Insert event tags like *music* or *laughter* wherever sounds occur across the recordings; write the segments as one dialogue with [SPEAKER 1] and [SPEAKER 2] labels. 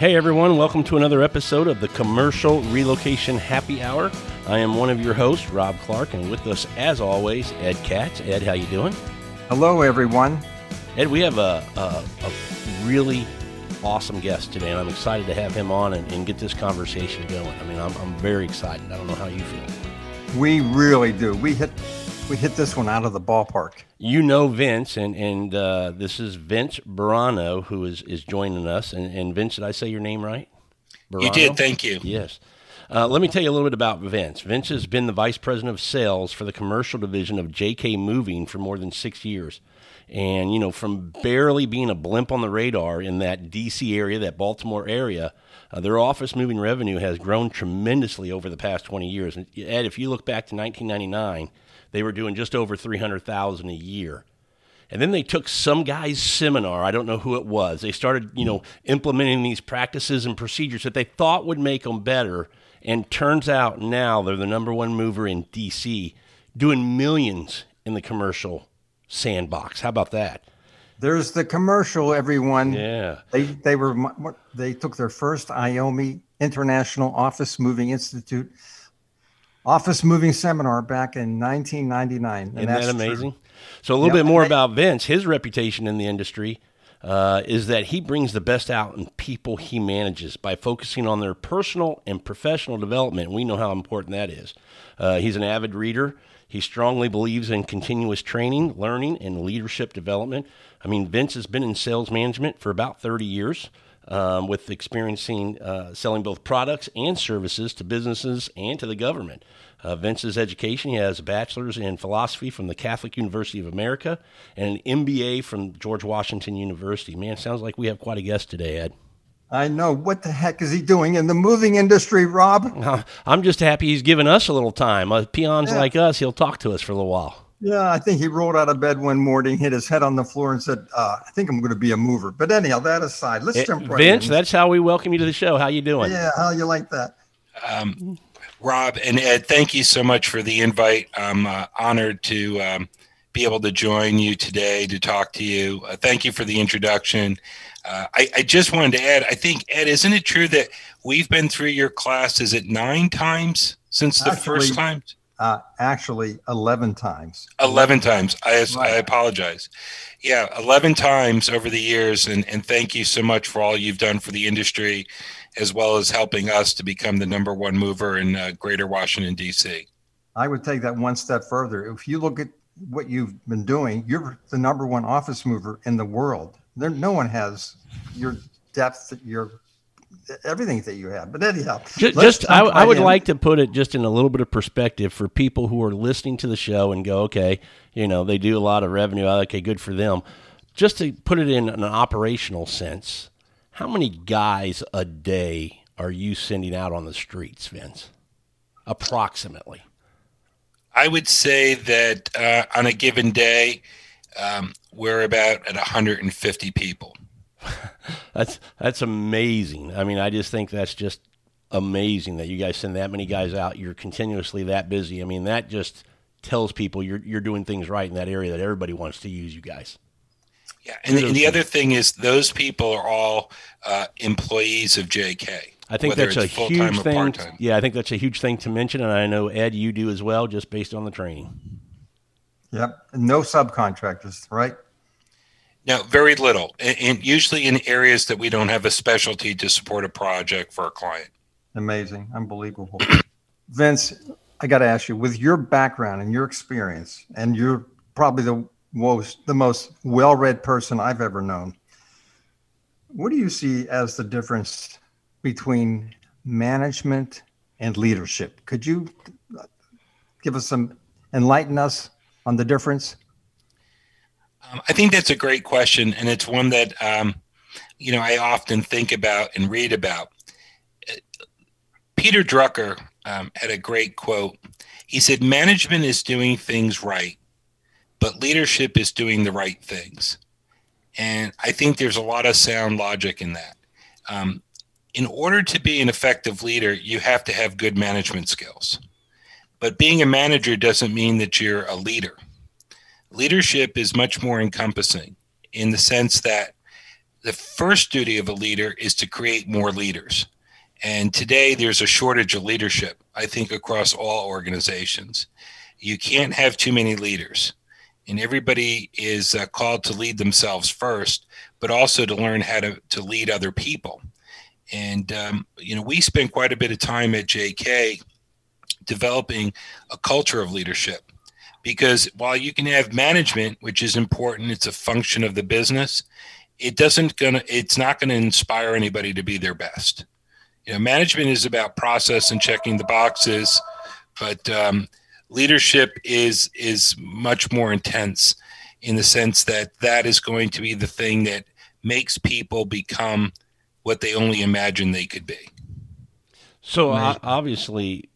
[SPEAKER 1] Hey everyone, welcome to another episode of the Commercial Relocation Happy Hour. I am one of your hosts, Rob Clark, and with us, as always, Ed Katz. Ed, how you doing?
[SPEAKER 2] Hello, everyone.
[SPEAKER 1] Ed, we have a, a, a really awesome guest today, and I'm excited to have him on and, and get this conversation going. I mean, I'm, I'm very excited. I don't know how you feel.
[SPEAKER 2] We really do. We hit we hit this one out of the ballpark.
[SPEAKER 1] You know Vince, and and uh, this is Vince Burano who is is joining us. And, and Vince, did I say your name right?
[SPEAKER 3] Burano? You did. Thank you.
[SPEAKER 1] Yes. Uh, let me tell you a little bit about Vince. Vince has been the vice president of sales for the commercial division of JK Moving for more than six years. And, you know, from barely being a blimp on the radar in that DC area, that Baltimore area, uh, their office moving revenue has grown tremendously over the past 20 years. And Ed, if you look back to 1999, they were doing just over 300,000 a year. And then they took some guy's seminar, I don't know who it was. They started, you know, implementing these practices and procedures that they thought would make them better. And turns out now they're the number one mover in DC, doing millions in the commercial sandbox. How about that?
[SPEAKER 2] There's the commercial, everyone.
[SPEAKER 1] Yeah.
[SPEAKER 2] They they were they took their first IOMI International Office Moving Institute office moving seminar back in 1999.
[SPEAKER 1] And Isn't that amazing? True. So a little yep. bit more about Vince. His reputation in the industry uh, is that he brings the best out in people he manages by focusing on their personal and professional development. We know how important that is. Uh, he's an avid reader. He strongly believes in continuous training, learning, and leadership development. I mean, Vince has been in sales management for about 30 years. Um, with experiencing uh, selling both products and services to businesses and to the government. Uh, Vince's education, he has a bachelor's in philosophy from the Catholic University of America and an MBA from George Washington University. Man, sounds like we have quite a guest today, Ed.
[SPEAKER 2] I know. What the heck is he doing in the moving industry, Rob? *laughs*
[SPEAKER 1] I'm just happy he's giving us a little time. Uh, peons yeah. like us, he'll talk to us for a little while.
[SPEAKER 2] Yeah, I think he rolled out of bed one morning, hit his head on the floor, and said, uh, "I think I'm going to be a mover." But anyhow, that aside, let's it, eh, jump right
[SPEAKER 1] Vince,
[SPEAKER 2] in.
[SPEAKER 1] that's how we welcome you to the show. How you doing?
[SPEAKER 2] Yeah, how you like that? Um,
[SPEAKER 3] Rob and Ed, thank you so much for the invite. I'm uh, honored to um, be able to join you today to talk to you. Uh, thank you for the introduction. Uh, I, I, just wanted to add, I think, Ed, isn't it true that we've been through your class, is it nine times since the actually, first time?
[SPEAKER 2] Uh, actually, 11 times.
[SPEAKER 3] 11 times. I, right. I apologize. Yeah, 11 times over the years. And, and thank you so much for all you've done for the industry as well as helping us to become the number one mover in uh, greater Washington, D.C.
[SPEAKER 2] I would take that one step further. If you look at what you've been doing, you're the number one office mover in the world. There, no one has your depth, your everything that you have. But anyhow,
[SPEAKER 1] just, just I, I, would in. like to put it just in a little bit of perspective for people who are listening to the show and go, okay, you know, they do a lot of revenue. Okay, good for them. Just to put it in an operational sense, how many guys a day are you sending out on the streets, Vince? Approximately.
[SPEAKER 3] I would say that uh, on a given day, um, we're about at 150 people.
[SPEAKER 1] That's that's amazing. I mean, I just think that's just amazing that you guys send that many guys out. You're continuously that busy. I mean, that just tells people you're you're doing things right in that area that everybody wants to use you guys.
[SPEAKER 3] Yeah, and the, and the, other thing is those people are all uh, employees of JK.
[SPEAKER 1] I think that's a huge thing. Part-time. Yeah, I think that's a huge thing to mention, and I know Ed, you do as well, just based on the training.
[SPEAKER 2] Yep, no subcontractors, right?
[SPEAKER 3] No, very little, and, usually in areas that we don't have a specialty to support a project for a client.
[SPEAKER 2] Amazing, unbelievable. *clears throat* Vince, I got to ask you, with your background and your experience, and you're probably the most the most well-read person I've ever known. What do you see as the difference between management and leadership? Could you give us some enlighten us on the difference?
[SPEAKER 3] Um, I think that's a great question, and it's one that um, you know I often think about and read about. Peter Drucker um, had a great quote. He said, "Management is doing things right, but leadership is doing the right things. And I think there's a lot of sound logic in that. Um, in order to be an effective leader, you have to have good management skills. But being a manager doesn't mean that you're a leader. Leadership is much more encompassing in the sense that the first duty of a leader is to create more leaders. And today there's a shortage of leadership, I think, across all organizations. You can't have too many leaders. And everybody is uh, called to lead themselves first, but also to learn how to, to lead other people. And, um, you know, we spent quite a bit of time at JK developing a culture of leadership because while you can have management which is important it's a function of the business it doesn't gonna it's not gonna inspire anybody to be their best. You know management is about process and checking the boxes but um, leadership is is much more intense in the sense that that is going to be the thing that makes people become what they only imagine they could be.
[SPEAKER 1] So uh, obviously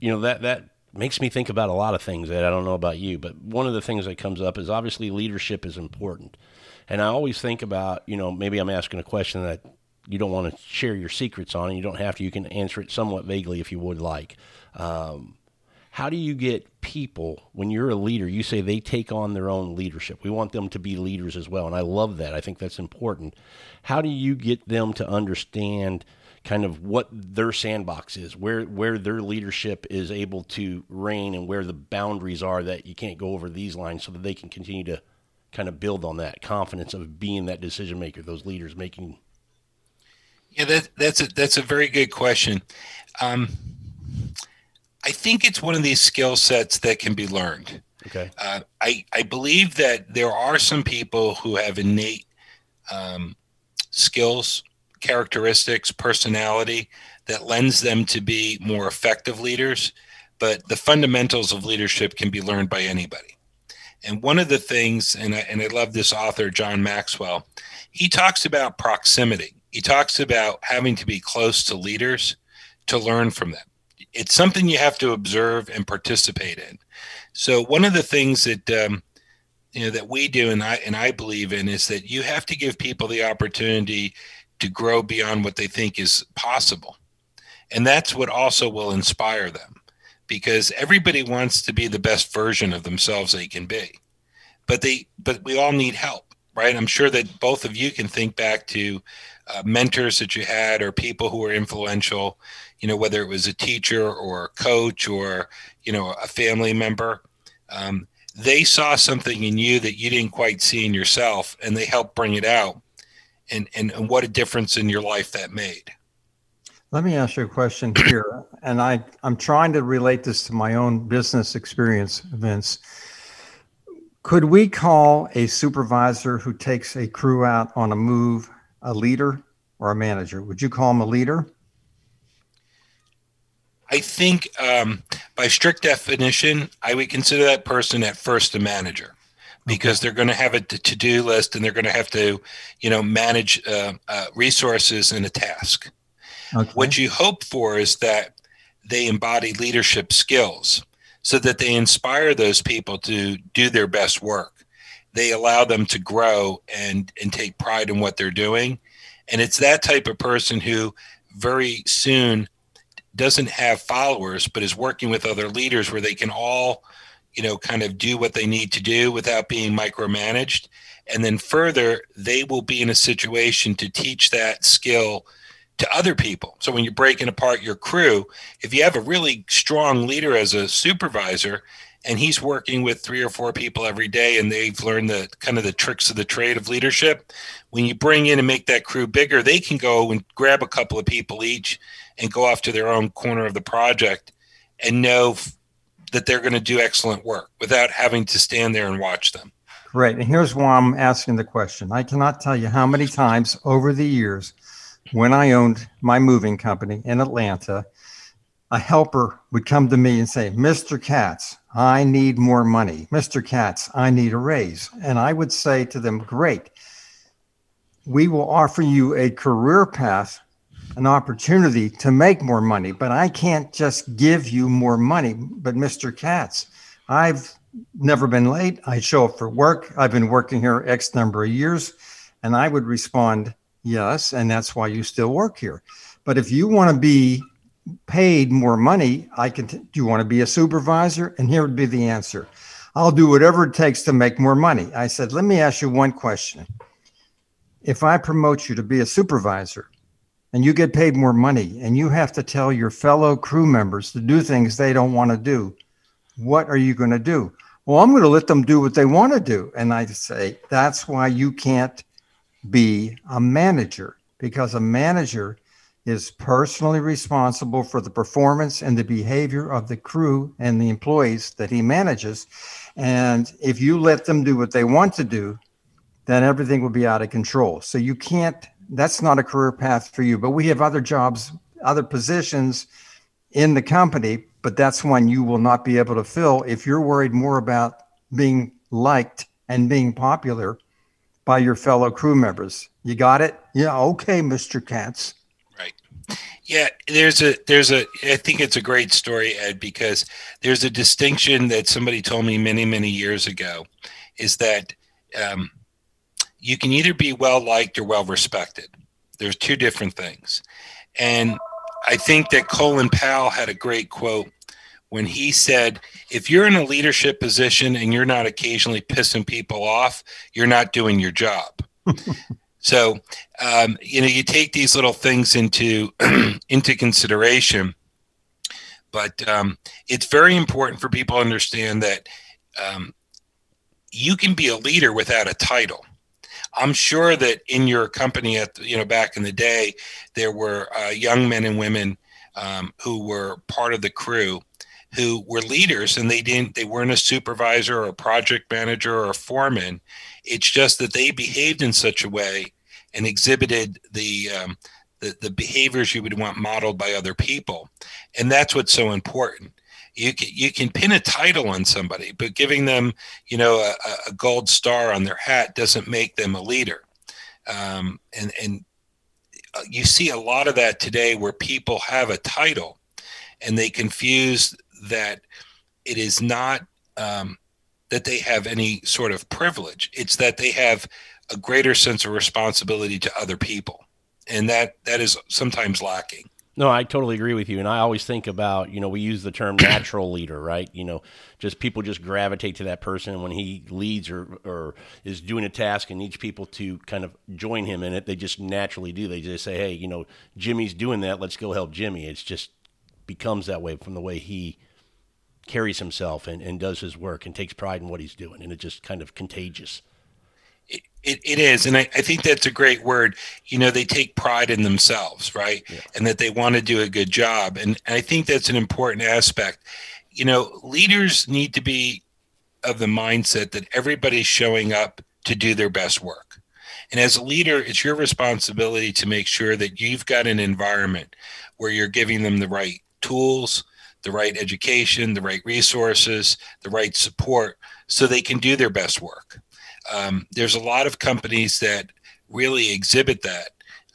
[SPEAKER 1] you know that that makes me think about a lot of things that I don't know about you, but one of the things that comes up is obviously leadership is important. And I always think about, you know, maybe I'm asking a question that you don't want to share your secrets on, and you don't have to. You can answer it somewhat vaguely if you would like. Um, how do you get people when you're a leader? You say they take on their own leadership. We want them to be leaders as well, and I love that. I think that's important. How do you get them to understand? Kind of what their sandbox is, where where their leadership is able to reign, and where the boundaries are that you can't go over these lines, so that they can continue to kind of build on that confidence of being that decision maker, those leaders making.
[SPEAKER 3] Yeah, that, that's a that's a very good question. Um, I think it's one of these skill sets that can be learned.
[SPEAKER 1] Okay.
[SPEAKER 3] Uh, I I believe that there are some people who have innate um, skills characteristics, personality that lends them to be more effective leaders. But the fundamentals of leadership can be learned by anybody. And one of the things, and I, and I love this author, John Maxwell, he talks about proximity. He talks about having to be close to leaders to learn from them. It's something you have to observe and participate in. So one of the things that um, you know that we do and I and I believe in is that you have to give people the opportunity to grow beyond what they think is possible. And that's what also will inspire them because everybody wants to be the best version of themselves they can be. But they but we all need help, right? I'm sure that both of you can think back to uh, mentors that you had or people who were influential, you know, whether it was a teacher or a coach or, you know, a family member. Um, they saw something in you that you didn't quite see in yourself and they helped bring it out and, and, and what a difference in your life that made.
[SPEAKER 2] Let me ask you a question here. And I, I'm trying to relate this to my own business experience, Vince. Could we call a supervisor who takes a crew out on a move a leader or a manager? Would you call him a leader?
[SPEAKER 3] I think um, by strict definition, I would consider that person at first a manager because they're going to have a to-do list and they're going to have to you know manage uh, uh, resources and a task. Okay. what you hope for is that they embody leadership skills so that they inspire those people to do their best work. They allow them to grow and and take pride in what they're doing. And it's that type of person who very soon doesn't have followers but is working with other leaders where they can all you know, kind of do what they need to do without being micromanaged. And then further, they will be in a situation to teach that skill to other people. So when you're breaking apart your crew, if you have a really strong leader as a supervisor and he's working with three or four people every day and they've learned the kind of the tricks of the trade of leadership, when you bring in and make that crew bigger, they can go and grab a couple of people each and go off to their own corner of the project and know that they're going to do excellent work without having to stand there and watch them.
[SPEAKER 2] Right. And here's why I'm asking the question. I cannot tell you how many times over the years when I owned my moving company in Atlanta, a helper would come to me and say, Mr. Katz, I need more money. Mr. Katz, I need a raise. And I would say to them, Great. We will offer you a career path an opportunity to make more money, but I can't just give you more money. But Mr. Katz, I've never been late. I show up for work. I've been working here X number of years. And I would respond, yes. And that's why you still work here. But if you want to be paid more money, I can, do you want to be a supervisor? And here would be the answer I'll do whatever it takes to make more money. I said, let me ask you one question if I promote you to be a supervisor and you get paid more money and you have to tell your fellow crew members to do things they don't want to do, what are you going to do? Well, I'm going to let them do what they want to do. And I say, that's why you can't be a manager because a manager is personally responsible for the performance and the behavior of the crew and the employees that he manages. And if you let them do what they want to do, then everything will be out of control. So you can't, that's not a career path for you. But we have other jobs, other positions in the company, but that's one you will not be able to fill if you're worried more about being liked and being popular by your fellow crew members. You got it? Yeah, okay, Mr. Katz.
[SPEAKER 3] Right. Yeah, there's a there's a I think it's a great story, Ed, because there's a distinction that somebody told me many many years ago, is that um, you can either be well liked or well respected. There's two different things. And I think that Colin Powell had a great quote when he said, if you're in a leadership position and you're not occasionally pissing people off, you're not doing your job. *laughs* so, um, you know, you take these little things into *clears throat* into consideration, but um, it's very important for people to understand that um, you can be a leader without a title. I'm sure that in your company at you know back in the day, there were uh, young men and women um, who were part of the crew who were leaders and they didn't they weren't a supervisor or a project manager or a foreman. It's just that they behaved in such a way and exhibited the um, the, the behaviors you would want modeled by other people, and that's what's so important you can, you can pin a title on somebody, but giving them, you know, a, a gold star on their hat doesn't make them a leader. Um, and and uh, you see a lot of that today, where people have a title, and they confuse that it is not um, that they have any sort of privilege. It's that they have a greater sense of responsibility to other people, and that that is sometimes lacking.
[SPEAKER 1] No, I totally agree with you. And I always think about, you know, we use the term natural leader, right? You know, just people just gravitate to that person when he leads or, or is doing a task and needs people to kind of join him in it. They just naturally do. They just say, hey, you know, Jimmy's doing that. Let's go help Jimmy. It's just becomes that way from the way he carries himself and, and does his work and takes pride in what he's doing. And it just kind of contagious.
[SPEAKER 3] It, it is. And I, I think that's a great word. You know, they take pride in themselves, right? Yeah. And that they want to do a good job. And, and I think that's an important aspect. You know, leaders need to be of the mindset that everybody's showing up to do their best work. And as a leader, it's your responsibility to make sure that you've got an environment where you're giving them the right tools, the right education, the right resources, the right support so they can do their best work. Um, there's a lot of companies that really exhibit that.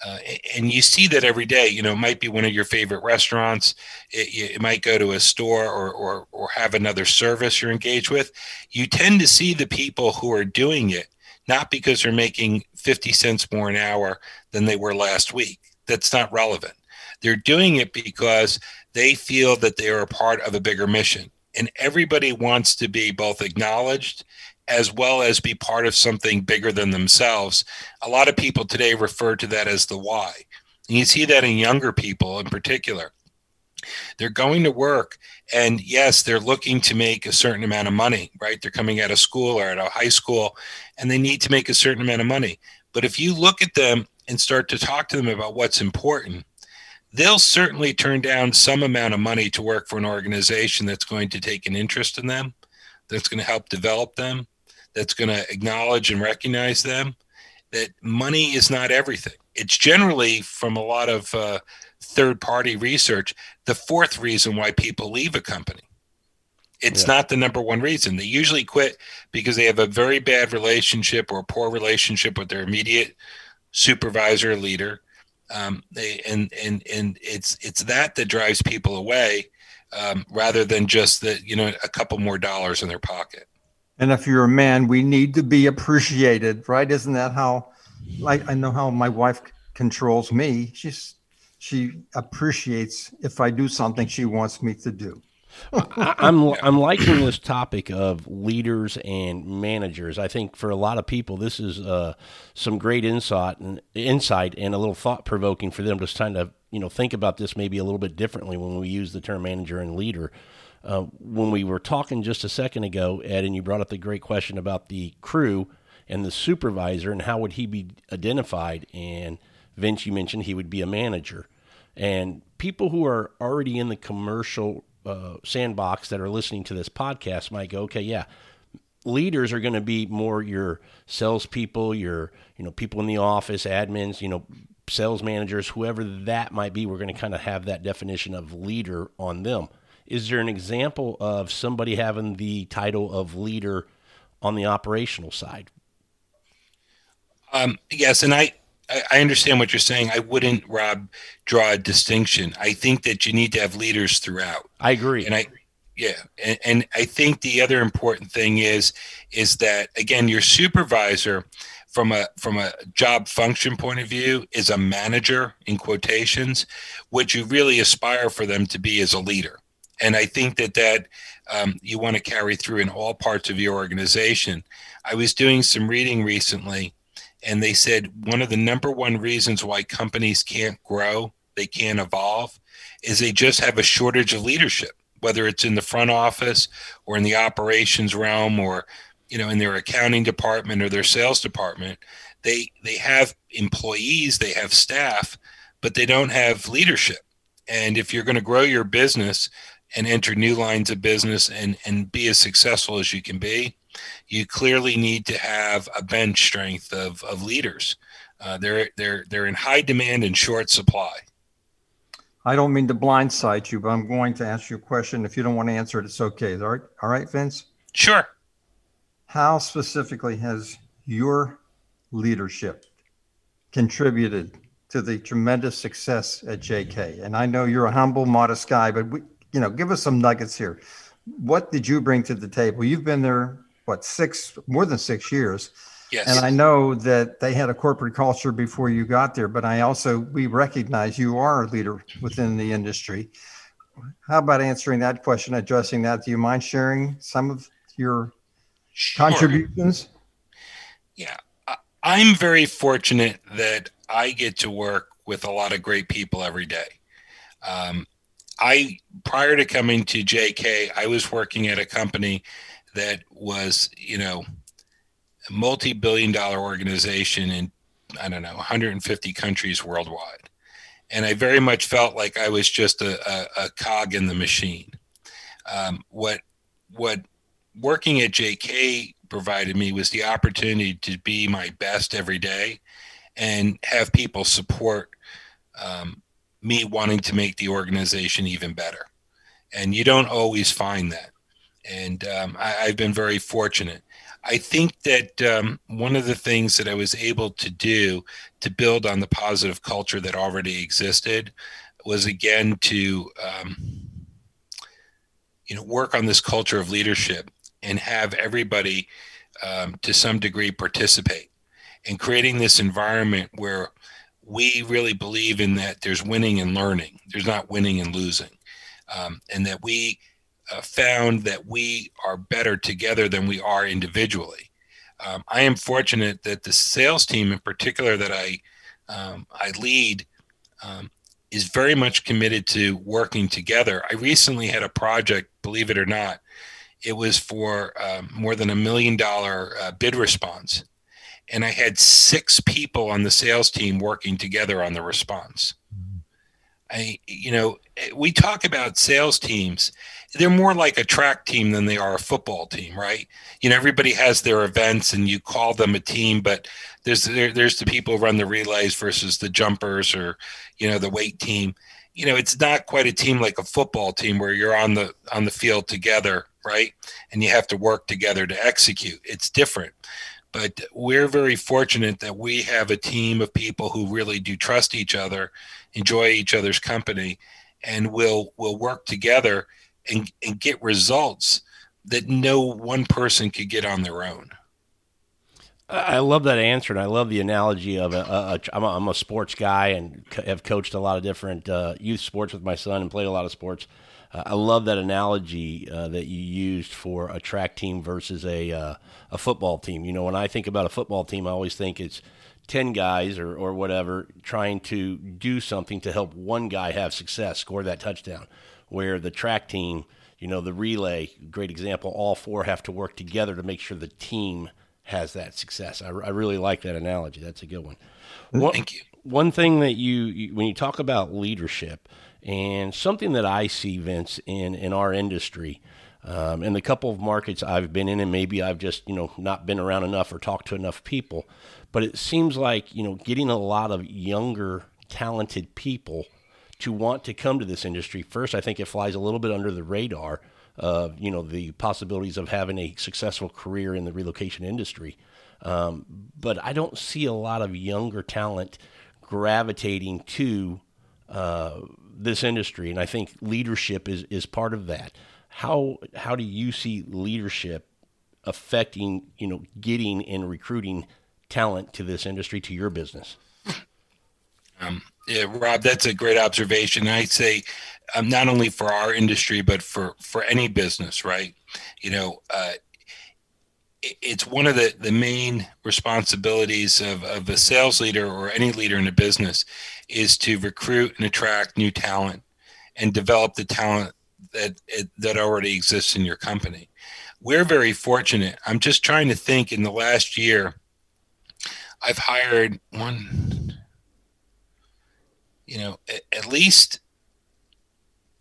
[SPEAKER 3] Uh, and you see that every day. You know, it might be one of your favorite restaurants. It, it might go to a store or, or, or have another service you're engaged with. You tend to see the people who are doing it, not because they're making 50 cents more an hour than they were last week. That's not relevant. They're doing it because they feel that they are a part of a bigger mission. And everybody wants to be both acknowledged as well as be part of something bigger than themselves. A lot of people today refer to that as the why. And you see that in younger people in particular. They're going to work, and yes, they're looking to make a certain amount of money, right? They're coming out of school or out of high school, and they need to make a certain amount of money. But if you look at them and start to talk to them about what's important, they'll certainly turn down some amount of money to work for an organization that's going to take an interest in them, that's going to help develop them, that's going to acknowledge and recognize them that money is not everything. It's generally, from a lot of uh, third party research, the fourth reason why people leave a company. It's yeah. not the number one reason. They usually quit because they have a very bad relationship or poor relationship with their immediate supervisor leader. Um, they, and and and it's it's that that drives people away um, rather than just that you know a couple more dollars in their pocket.
[SPEAKER 2] And if you're a man, we need to be appreciated, right? Isn't that how, like, I know how my wife controls me. She's, she appreciates if I do something she wants me to do.
[SPEAKER 1] I, I'm I'm liking this topic of leaders and managers. I think for a lot of people, this is uh, some great insight and insight and a little thought provoking for them Just trying to you know think about this maybe a little bit differently when we use the term manager and leader. Uh, when we were talking just a second ago, Ed, and you brought up the great question about the crew and the supervisor and how would he be identified, and Vince, you mentioned he would be a manager, and people who are already in the commercial uh, sandbox that are listening to this podcast might go, okay, yeah, leaders are going to be more your salespeople, your you know people in the office, admins, you know, sales managers, whoever that might be. We're going to kind of have that definition of leader on them. Is there an example of somebody having the title of leader on the operational side?
[SPEAKER 3] Um, yes, and I I understand what you're saying. I wouldn't, Rob, draw a distinction. I think that you need to have leaders throughout.
[SPEAKER 1] I agree.
[SPEAKER 3] And I, yeah, and, and I think the other important thing is, is that again, your supervisor, from a from a job function point of view, is a manager in quotations. What you really aspire for them to be is a leader, and I think that that um, you want to carry through in all parts of your organization. I was doing some reading recently and they said one of the number one reasons why companies can't grow, they can't evolve, is they just have a shortage of leadership, whether it's in the front office or in the operations realm or you know in their accounting department or their sales department. They they have employees, they have staff, but they don't have leadership. And if you're going to grow your business and enter new lines of business and and be as successful as you can be, you clearly need to have a bench strength of, of leaders. Uh, they're they're they're in high demand and short supply.
[SPEAKER 2] I don't mean to blindside you, but I'm going to ask you a question. If you don't want to answer it, it's okay. All right, all right, Vince.
[SPEAKER 3] Sure.
[SPEAKER 2] How specifically has your leadership contributed to the tremendous success at JK? And I know you're a humble, modest guy, but we, you know, give us some nuggets here. What did you bring to the table? You've been there what six more than six years.
[SPEAKER 3] Yes.
[SPEAKER 2] And I know that they had a corporate culture before you got there, but I also we recognize you are a leader within the industry. How about answering that question, addressing that? Do you mind sharing some of your sure. contributions?
[SPEAKER 3] Yeah, I'm very fortunate that I get to work with a lot of great people every day. Um, I prior to coming to JK, I was working at a company that was, you know, a multi-billion dollar organization in I don't know 150 countries worldwide, and I very much felt like I was just a, a, a cog in the machine. Um, what what working at JK provided me was the opportunity to be my best every day and have people support um, me wanting to make the organization even better. And you don't always find that and um, I, have been very fortunate. I think that um, one of the things that I was able to do to build on the positive culture that already existed was again to um, you know work on this culture of leadership and have everybody um, to some degree participate and creating this environment where we really believe in that there's winning and learning there's not winning and losing um, and that we uh, found that we are better together than we are individually. Um, I am fortunate that the sales team, in particular, that I um, I lead, um, is very much committed to working together. I recently had a project, believe it or not, it was for um, more than a million dollar uh, bid response, and I had six people on the sales team working together on the response. I, you know, we talk about sales teams they're more like a track team than they are a football team, right? You know, everybody has their events and you call them a team, but there's there, there's the people who run the relays versus the jumpers or you know the weight team. You know, it's not quite a team like a football team where you're on the on the field together, right? And you have to work together to execute. It's different. But we're very fortunate that we have a team of people who really do trust each other, enjoy each other's company, and will will work together and, and get results that no one person could get on their own.
[SPEAKER 1] I love that answer, and I love the analogy of a. a, a I'm, a I'm a sports guy and co- have coached a lot of different uh, youth sports with my son and played a lot of sports. Uh, I love that analogy uh, that you used for a track team versus a uh, a football team. You know, when I think about a football team, I always think it's ten guys or or whatever trying to do something to help one guy have success, score that touchdown. Where the track team, you know, the relay, great example. All four have to work together to make sure the team has that success. I, I really like that analogy. That's a good one.
[SPEAKER 3] one Thank you.
[SPEAKER 1] One thing that you, you, when you talk about leadership, and something that I see, Vince, in in our industry, um, and the couple of markets I've been in, and maybe I've just you know not been around enough or talked to enough people, but it seems like you know getting a lot of younger, talented people to want to come to this industry. First, I think it flies a little bit under the radar of you know the possibilities of having a successful career in the relocation industry. Um, but I don't see a lot of younger talent gravitating to uh, this industry, and I think leadership is is part of that. How how do you see leadership affecting you know getting and recruiting talent to this industry to your business?
[SPEAKER 3] Um, yeah, Rob, that's a great observation. I'd say um, not only for our industry, but for for any business, right? You know, uh, it's one of the the main responsibilities of of a sales leader or any leader in a business is to recruit and attract new talent and develop the talent that that already exists in your company. We're very fortunate. I'm just trying to think. In the last year, I've hired one you know, at, at least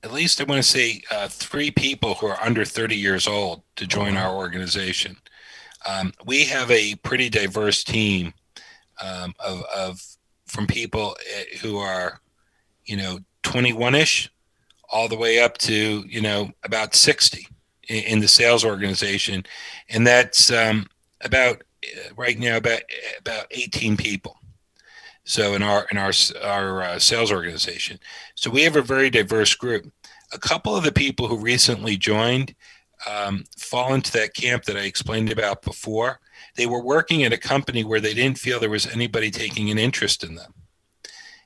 [SPEAKER 3] at least I want to say uh, three people who are under 30 years old to join our organization. Um, we have a pretty diverse team um, of, of from people eh, who are, you know, 21 ish, all the way up to you know about 60 in, in the sales organization, and that's um, about eh, right now about about 18 people. So in our in our our uh, sales organization, so we have a very diverse group. A couple of the people who recently joined um, fall into that camp that I explained about before. They were working at a company where they didn't feel there was anybody taking an interest in them,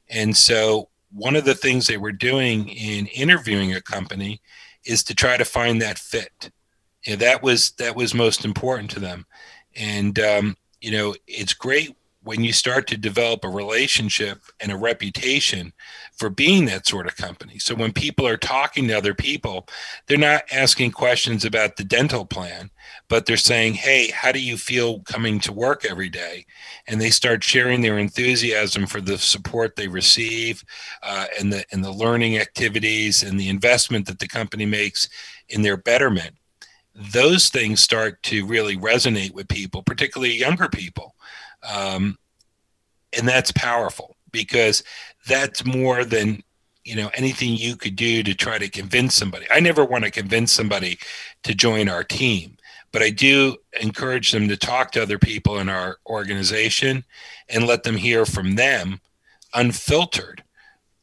[SPEAKER 3] and so one of the things they were doing in interviewing a company is to try to find that fit. You know, that was that was most important to them, and um, you know it's great when you start to develop a relationship and a reputation for being that sort of company. So when people are talking to other people, they're not asking questions about the dental plan, but they're saying, Hey, how do you feel coming to work every day? And they start sharing their enthusiasm for the support they receive uh, and, the, and the learning activities and the investment that the company makes in their betterment. Those things start to really resonate with people, particularly younger people um, and that's powerful because that's more than you know anything you could do to try to convince somebody. I never want to convince somebody to join our team but i do encourage them to talk to other people in our organization and let them hear from them unfiltered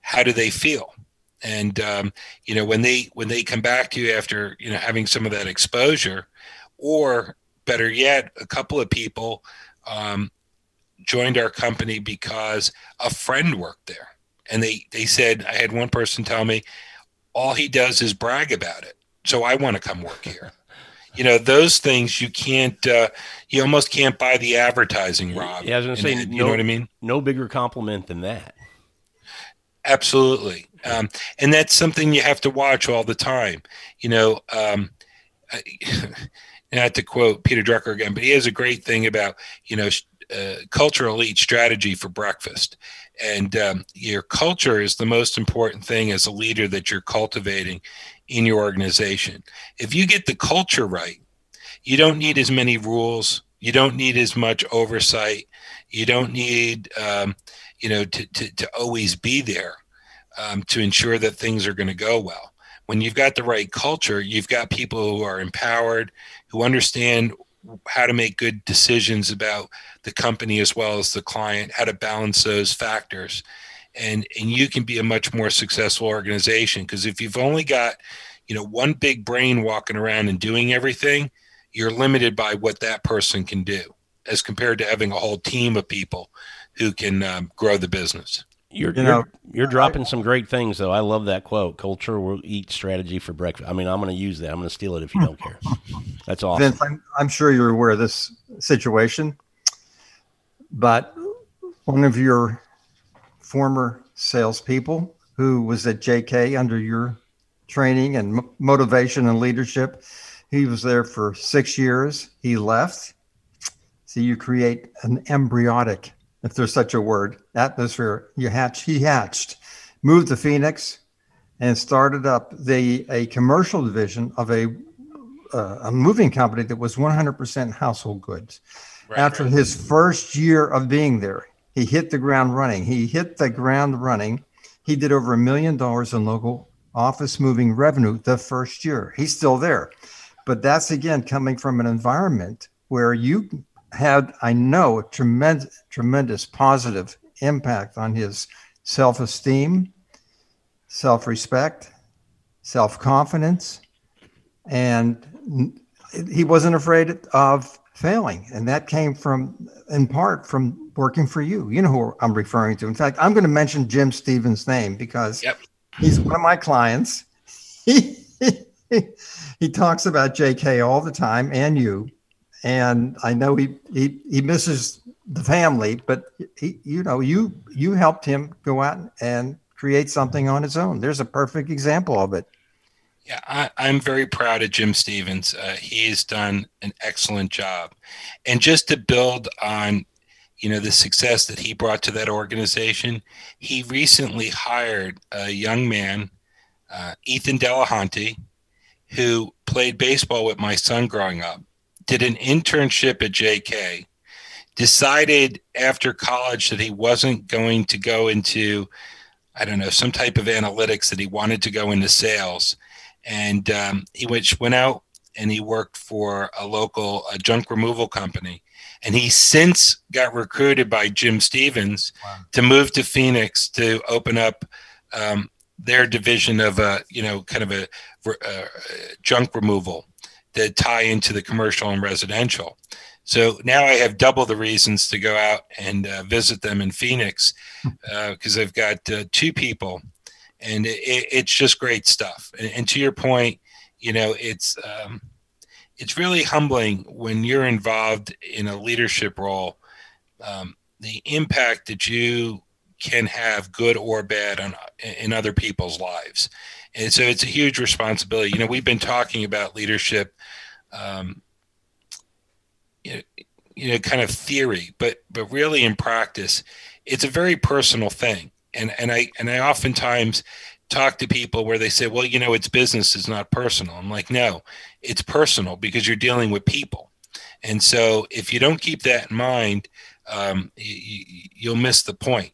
[SPEAKER 3] how do they feel. And um, you know when they when they come back to you after you know having some of that exposure or better yet a couple of people um, joined our company because a friend worked there. And they, they said, I had one person tell me, all he does is brag about it. So I want to come work here. *laughs* you know, those things you can't, uh, you almost can't buy the advertising, Rob.
[SPEAKER 1] Yeah, I was going to say,
[SPEAKER 3] you no, know what I mean?
[SPEAKER 1] No bigger compliment than that.
[SPEAKER 3] Absolutely. Um, and that's something you have to watch all the time. You know, um, I, *laughs* not to quote Peter Drucker again, but he has a great thing about, you know, uh, cultural elite strategy for breakfast. And um, your culture is the most important thing as a leader that you're cultivating in your organization. If you get the culture right, you don't need as many rules. You don't need as much oversight. You don't need, um, you know, to, to, to, always be there um, to ensure that things are going to go well. When you've got the right culture, you've got people who are empowered, who understand how to make good decisions about the company as well as the client, how to balance those factors. And, and you can be a much more successful organization because if you've only got you know one big brain walking around and doing everything you're limited by what that person can do as compared to having a whole team of people who can um, grow the business.
[SPEAKER 1] You're, you know, you're, you're dropping some great things, though. I love that quote. Culture will eat strategy for breakfast. I mean, I'm going to use that. I'm going to steal it if you don't care. *laughs* That's awesome.
[SPEAKER 2] Vince, I'm, I'm sure you're aware of this situation, but one of your former salespeople who was at JK under your training and motivation and leadership, he was there for six years. He left. So you create an embryotic if there's such a word, atmosphere. You hatch, he hatched, moved to Phoenix, and started up the a commercial division of a uh, a moving company that was 100% household goods. Right, After right. his first year of being there, he hit the ground running. He hit the ground running. He did over a million dollars in local office moving revenue the first year. He's still there. But that's again coming from an environment where you had, I know, a tremendous, tremendous positive impact on his self esteem, self respect, self confidence, and he wasn't afraid of failing. And that came from, in part, from working for you. You know who I'm referring to. In fact, I'm going to mention Jim Stevens' name because yep. he's one of my clients. He, he talks about JK all the time and you and I know he he he misses the family, but he you know you you helped him go out and create something on his own. There's a perfect example of it.
[SPEAKER 3] Yeah, I, am very proud of Jim Stevens. Uh, he's done an excellent job, and just to build on, you know, the success that he brought to that organization, he recently hired a young man, uh, Ethan Delahanty, who played baseball with my son growing up did an internship at JK, decided after college that he wasn't going to go into, I don't know, some type of analytics, that he wanted to go into sales. And um, he went, went out and he worked for a local junk removal company. And he since got recruited by Jim Stevens wow. to move to Phoenix to open up um, their division of a, you know, kind of a, a uh, junk removal that tie into the commercial and residential. So now I have double the reasons to go out and uh, visit them in Phoenix because uh, I've got uh, two people, and it, it's just great stuff. And, and, to your point, you know, it's um, it's really humbling when you're involved in a leadership role. Um, the impact that you can have, good or bad, on in other people's lives. And so it's a huge responsibility. You know, we've been talking about leadership, um, you, know, you know, kind of theory, but but really in practice, it's a very personal thing. And and I and I oftentimes talk to people where they say, well, you know, it's business, it's not personal. I'm like, no, it's personal because you're dealing with people. And so if you don't keep that in mind, um, you, will miss the point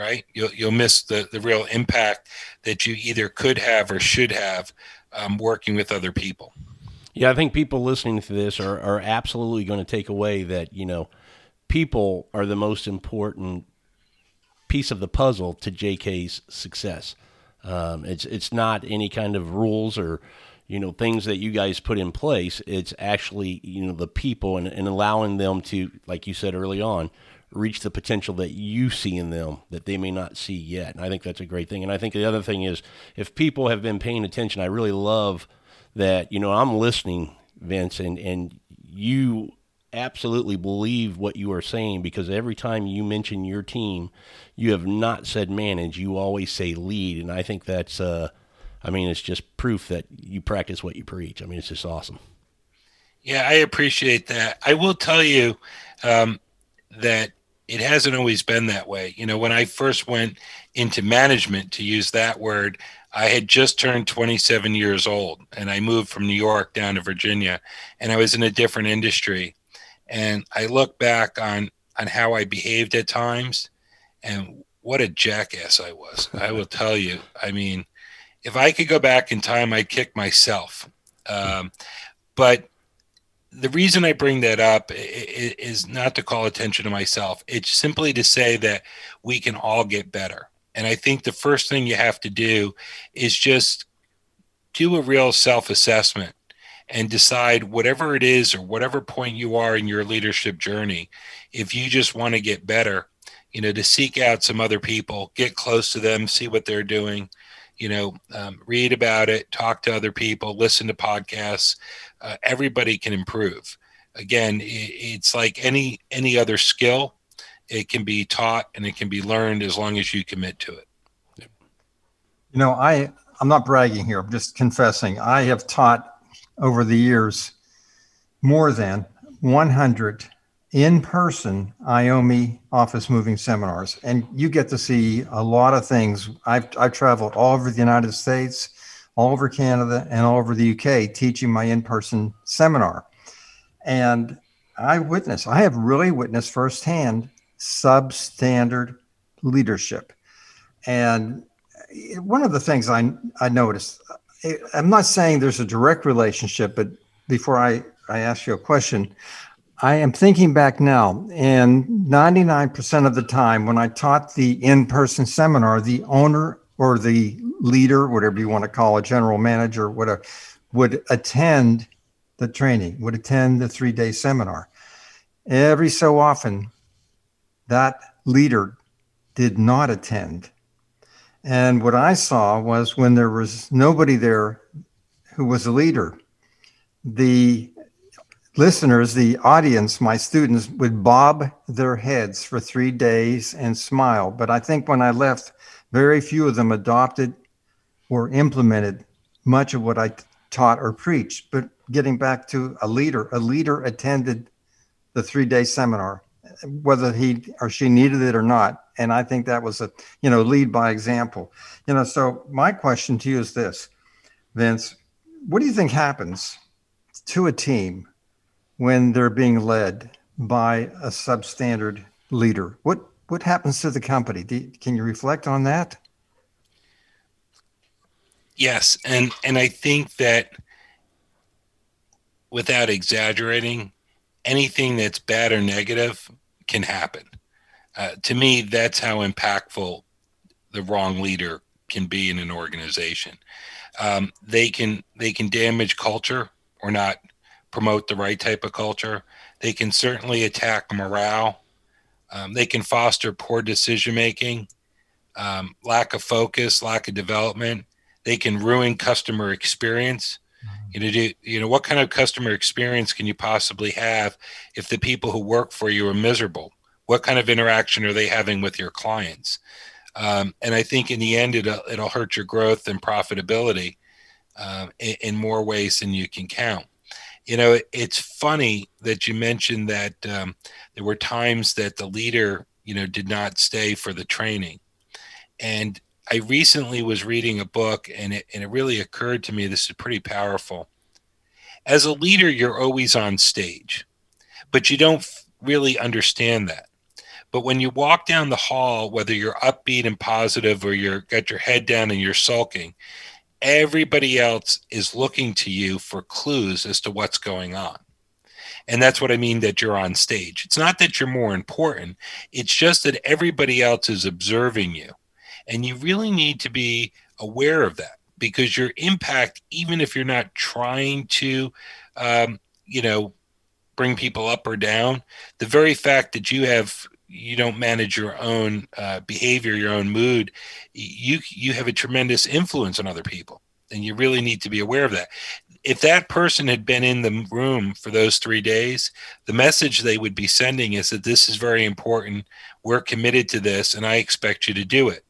[SPEAKER 3] right? You'll you'll miss the the real impact that you either could have or should have um, working with other people.
[SPEAKER 1] Yeah, I think people listening to this are are absolutely going to take away that you know people are the most important piece of the puzzle to JK's success. Um, it's it's not any kind of rules or you know things that you guys put in place. It's actually you know the people and, and allowing them to, like you said early on, reach the potential that you see in them that they may not see yet. And I think that's a great thing. And I think the other thing is if people have been paying attention, I really love that, you know, I'm listening, Vince, and, and you absolutely believe what you are saying because every time you mention your team, you have not said manage, you always say lead. And I think that's, uh, I mean, it's just proof that you practice what you preach. I mean, it's just awesome.
[SPEAKER 3] Yeah, I appreciate that. I will tell you um, that it hasn't always been that way. You know, when I first went into management, to use that word, I had just turned 27 years old and I moved from New York down to Virginia and I was in a different industry. And I look back on, on how I behaved at times and what a jackass I was. I will *laughs* tell you. I mean, if I could go back in time, I'd kick myself. Um, but the reason I bring that up is not to call attention to myself. It's simply to say that we can all get better. And I think the first thing you have to do is just do a real self assessment and decide whatever it is or whatever point you are in your leadership journey if you just want to get better you know to seek out some other people get close to them see what they're doing you know um, read about it talk to other people listen to podcasts uh, everybody can improve. Again it, it's like any any other skill it can be taught and it can be learned as long as you commit to it.
[SPEAKER 2] You know i i'm not bragging here i'm just confessing. I have taught over the years more than 100 in person IOMI office moving seminars. And you get to see a lot of things. I've, I've traveled all over the United States, all over Canada, and all over the UK teaching my in person seminar. And I witnessed, I have really witnessed firsthand substandard leadership. And one of the things I, I noticed, I'm not saying there's a direct relationship, but before I, I ask you a question, I am thinking back now, and 99% of the time when I taught the in person seminar, the owner or the leader, whatever you want to call a general manager, whatever, would attend the training, would attend the three day seminar. Every so often, that leader did not attend. And what I saw was when there was nobody there who was a leader, the listeners, the audience, my students would bob their heads for three days and smile. But I think when I left, very few of them adopted or implemented much of what I taught or preached. But getting back to a leader, a leader attended the three day seminar, whether he or she needed it or not. And I think that was a, you know, lead by example. You know, so my question to you is this, Vince, what do you think happens to a team when they're being led by a substandard leader? What what happens to the company? You, can you reflect on that?
[SPEAKER 3] Yes, and and I think that without exaggerating, anything that's bad or negative can happen. Uh, to me, that's how impactful the wrong leader can be in an organization. Um, they can they can damage culture or not promote the right type of culture. They can certainly attack morale. Um, they can foster poor decision making, um, lack of focus, lack of development. They can ruin customer experience. You know, do, you know what kind of customer experience can you possibly have if the people who work for you are miserable? What kind of interaction are they having with your clients? Um, and I think in the end, it'll, it'll hurt your growth and profitability uh, in, in more ways than you can count you know, it's funny that you mentioned that um, there were times that the leader, you know, did not stay for the training. And I recently was reading a book and it, and it really occurred to me this is pretty powerful. As a leader, you're always on stage, but you don't really understand that. But when you walk down the hall, whether you're upbeat and positive or you're got your head down and you're sulking, everybody else is looking to you for clues as to what's going on. And that's what I mean that you're on stage. It's not that you're more important, it's just that everybody else is observing you. And you really need to be aware of that because your impact, even if you're not trying to, um, you know, bring people up or down, the very fact that you have you don't manage your own uh, behavior, your own mood, you you have a tremendous influence on other people, and you really need to be aware of that. If that person had been in the room for those three days, the message they would be sending is that this is very important. We're committed to this, and I expect you to do it.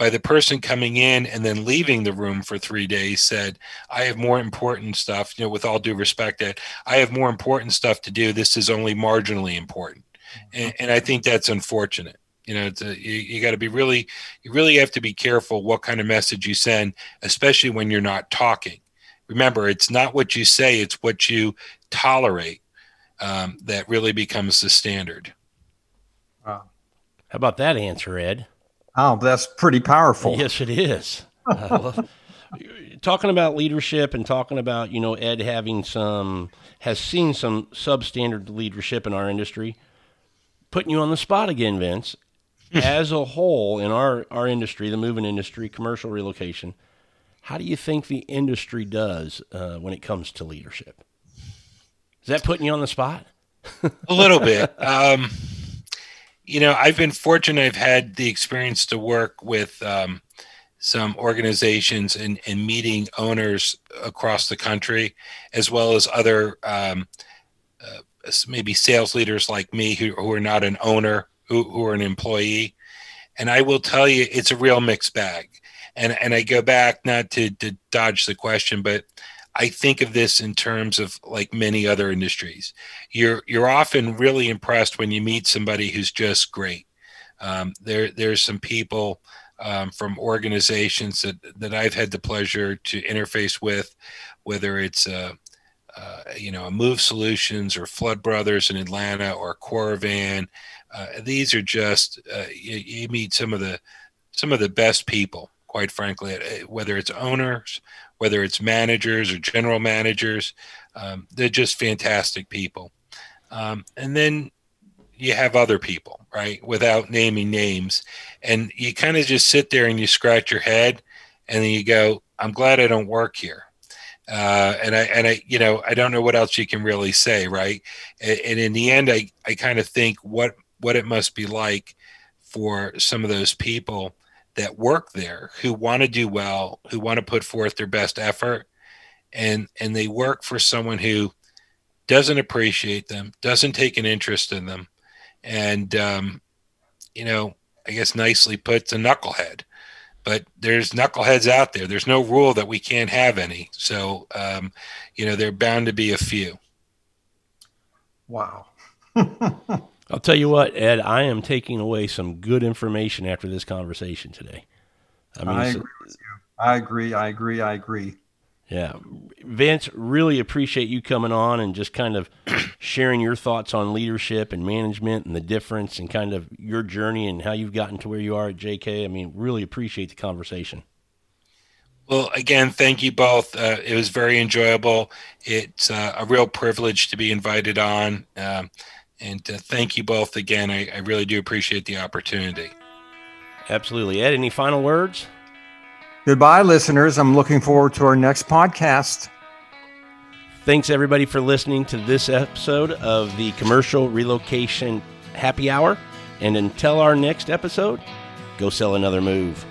[SPEAKER 3] By the person coming in and then leaving the room for three days said, I have more important stuff, you know, with all due respect, that I have more important stuff to do. This is only marginally important and, and I think that's unfortunate. You know, a, you, you got to be really, you really have to be careful what kind of message you send, especially when you're not talking. Remember, it's not what you say; it's what you tolerate um, that really becomes the standard.
[SPEAKER 1] Wow. How about that answer, Ed?
[SPEAKER 2] Oh, that's pretty powerful.
[SPEAKER 1] Yes, it is. talking about leadership and talking about you know Ed having some has seen some substandard leadership in our industry putting you on the spot again, Vince. *laughs* As a whole, in our, our industry, the moving industry, commercial relocation, How do you think the industry does uh, when it comes to leadership? Is that putting you on the spot?
[SPEAKER 3] a little bit. *laughs* Um, you know, I've been fortunate. I've had the experience to work with um, some organizations and, and meeting owners across the country, as well as other um, uh, maybe sales leaders like me who, who are not an owner, who, who are an employee. And I will tell you, it's a real mixed bag. And, and I go back not to, to dodge the question, but I think of this in terms of like many other industries. You're you're often really impressed when you meet somebody who's just great. Um, there there's some people um, from organizations that that I've had the pleasure to interface with, whether it's uh, uh, you know a Move Solutions or Flood Brothers in Atlanta or Corovan. Uh, these are just uh, you, you meet some of the some of the best people quite frankly, uh, whether it's owners, whether it's managers or general managers. Um, they're just fantastic people. Um, and then you have other people, right? Without naming names. And you kind of just sit there and you scratch your head and then you go, I'm glad I don't work here. Uh, and I, and I, you know, I don't know what else you can really say. Right. And, and in the end, I, I kind of think what, what it must be like for some of those people that work there who want to do well, who want to put forth their best effort, and and they work for someone who doesn't appreciate them, doesn't take an interest in them, and um, you know, I guess nicely put, a knucklehead. But there's knuckleheads out there. There's no rule that we can't have any. So, um, you know, there bound to be a few.
[SPEAKER 2] Wow. *laughs*
[SPEAKER 1] I'll tell you what, Ed, I am taking away some good information after this conversation today.
[SPEAKER 2] I mean, I agree with you. I agree. I agree. I agree.
[SPEAKER 1] Yeah. Vince, really appreciate you coming on and just kind of sharing your thoughts on leadership and management and the difference and kind of your journey and how you've gotten to where you are at JK. I mean, really appreciate the conversation.
[SPEAKER 3] Well, again, thank you both. Uh, it was very enjoyable. It's uh, a real privilege to be invited on. Um, and uh, thank you both again. I, I really do appreciate the opportunity.
[SPEAKER 1] Absolutely. Ed, any final words?
[SPEAKER 2] Goodbye, listeners. I'm looking forward to our next podcast.
[SPEAKER 1] Thanks, everybody, for listening to this episode of the Commercial Relocation Happy Hour. And until our next episode, go sell another move.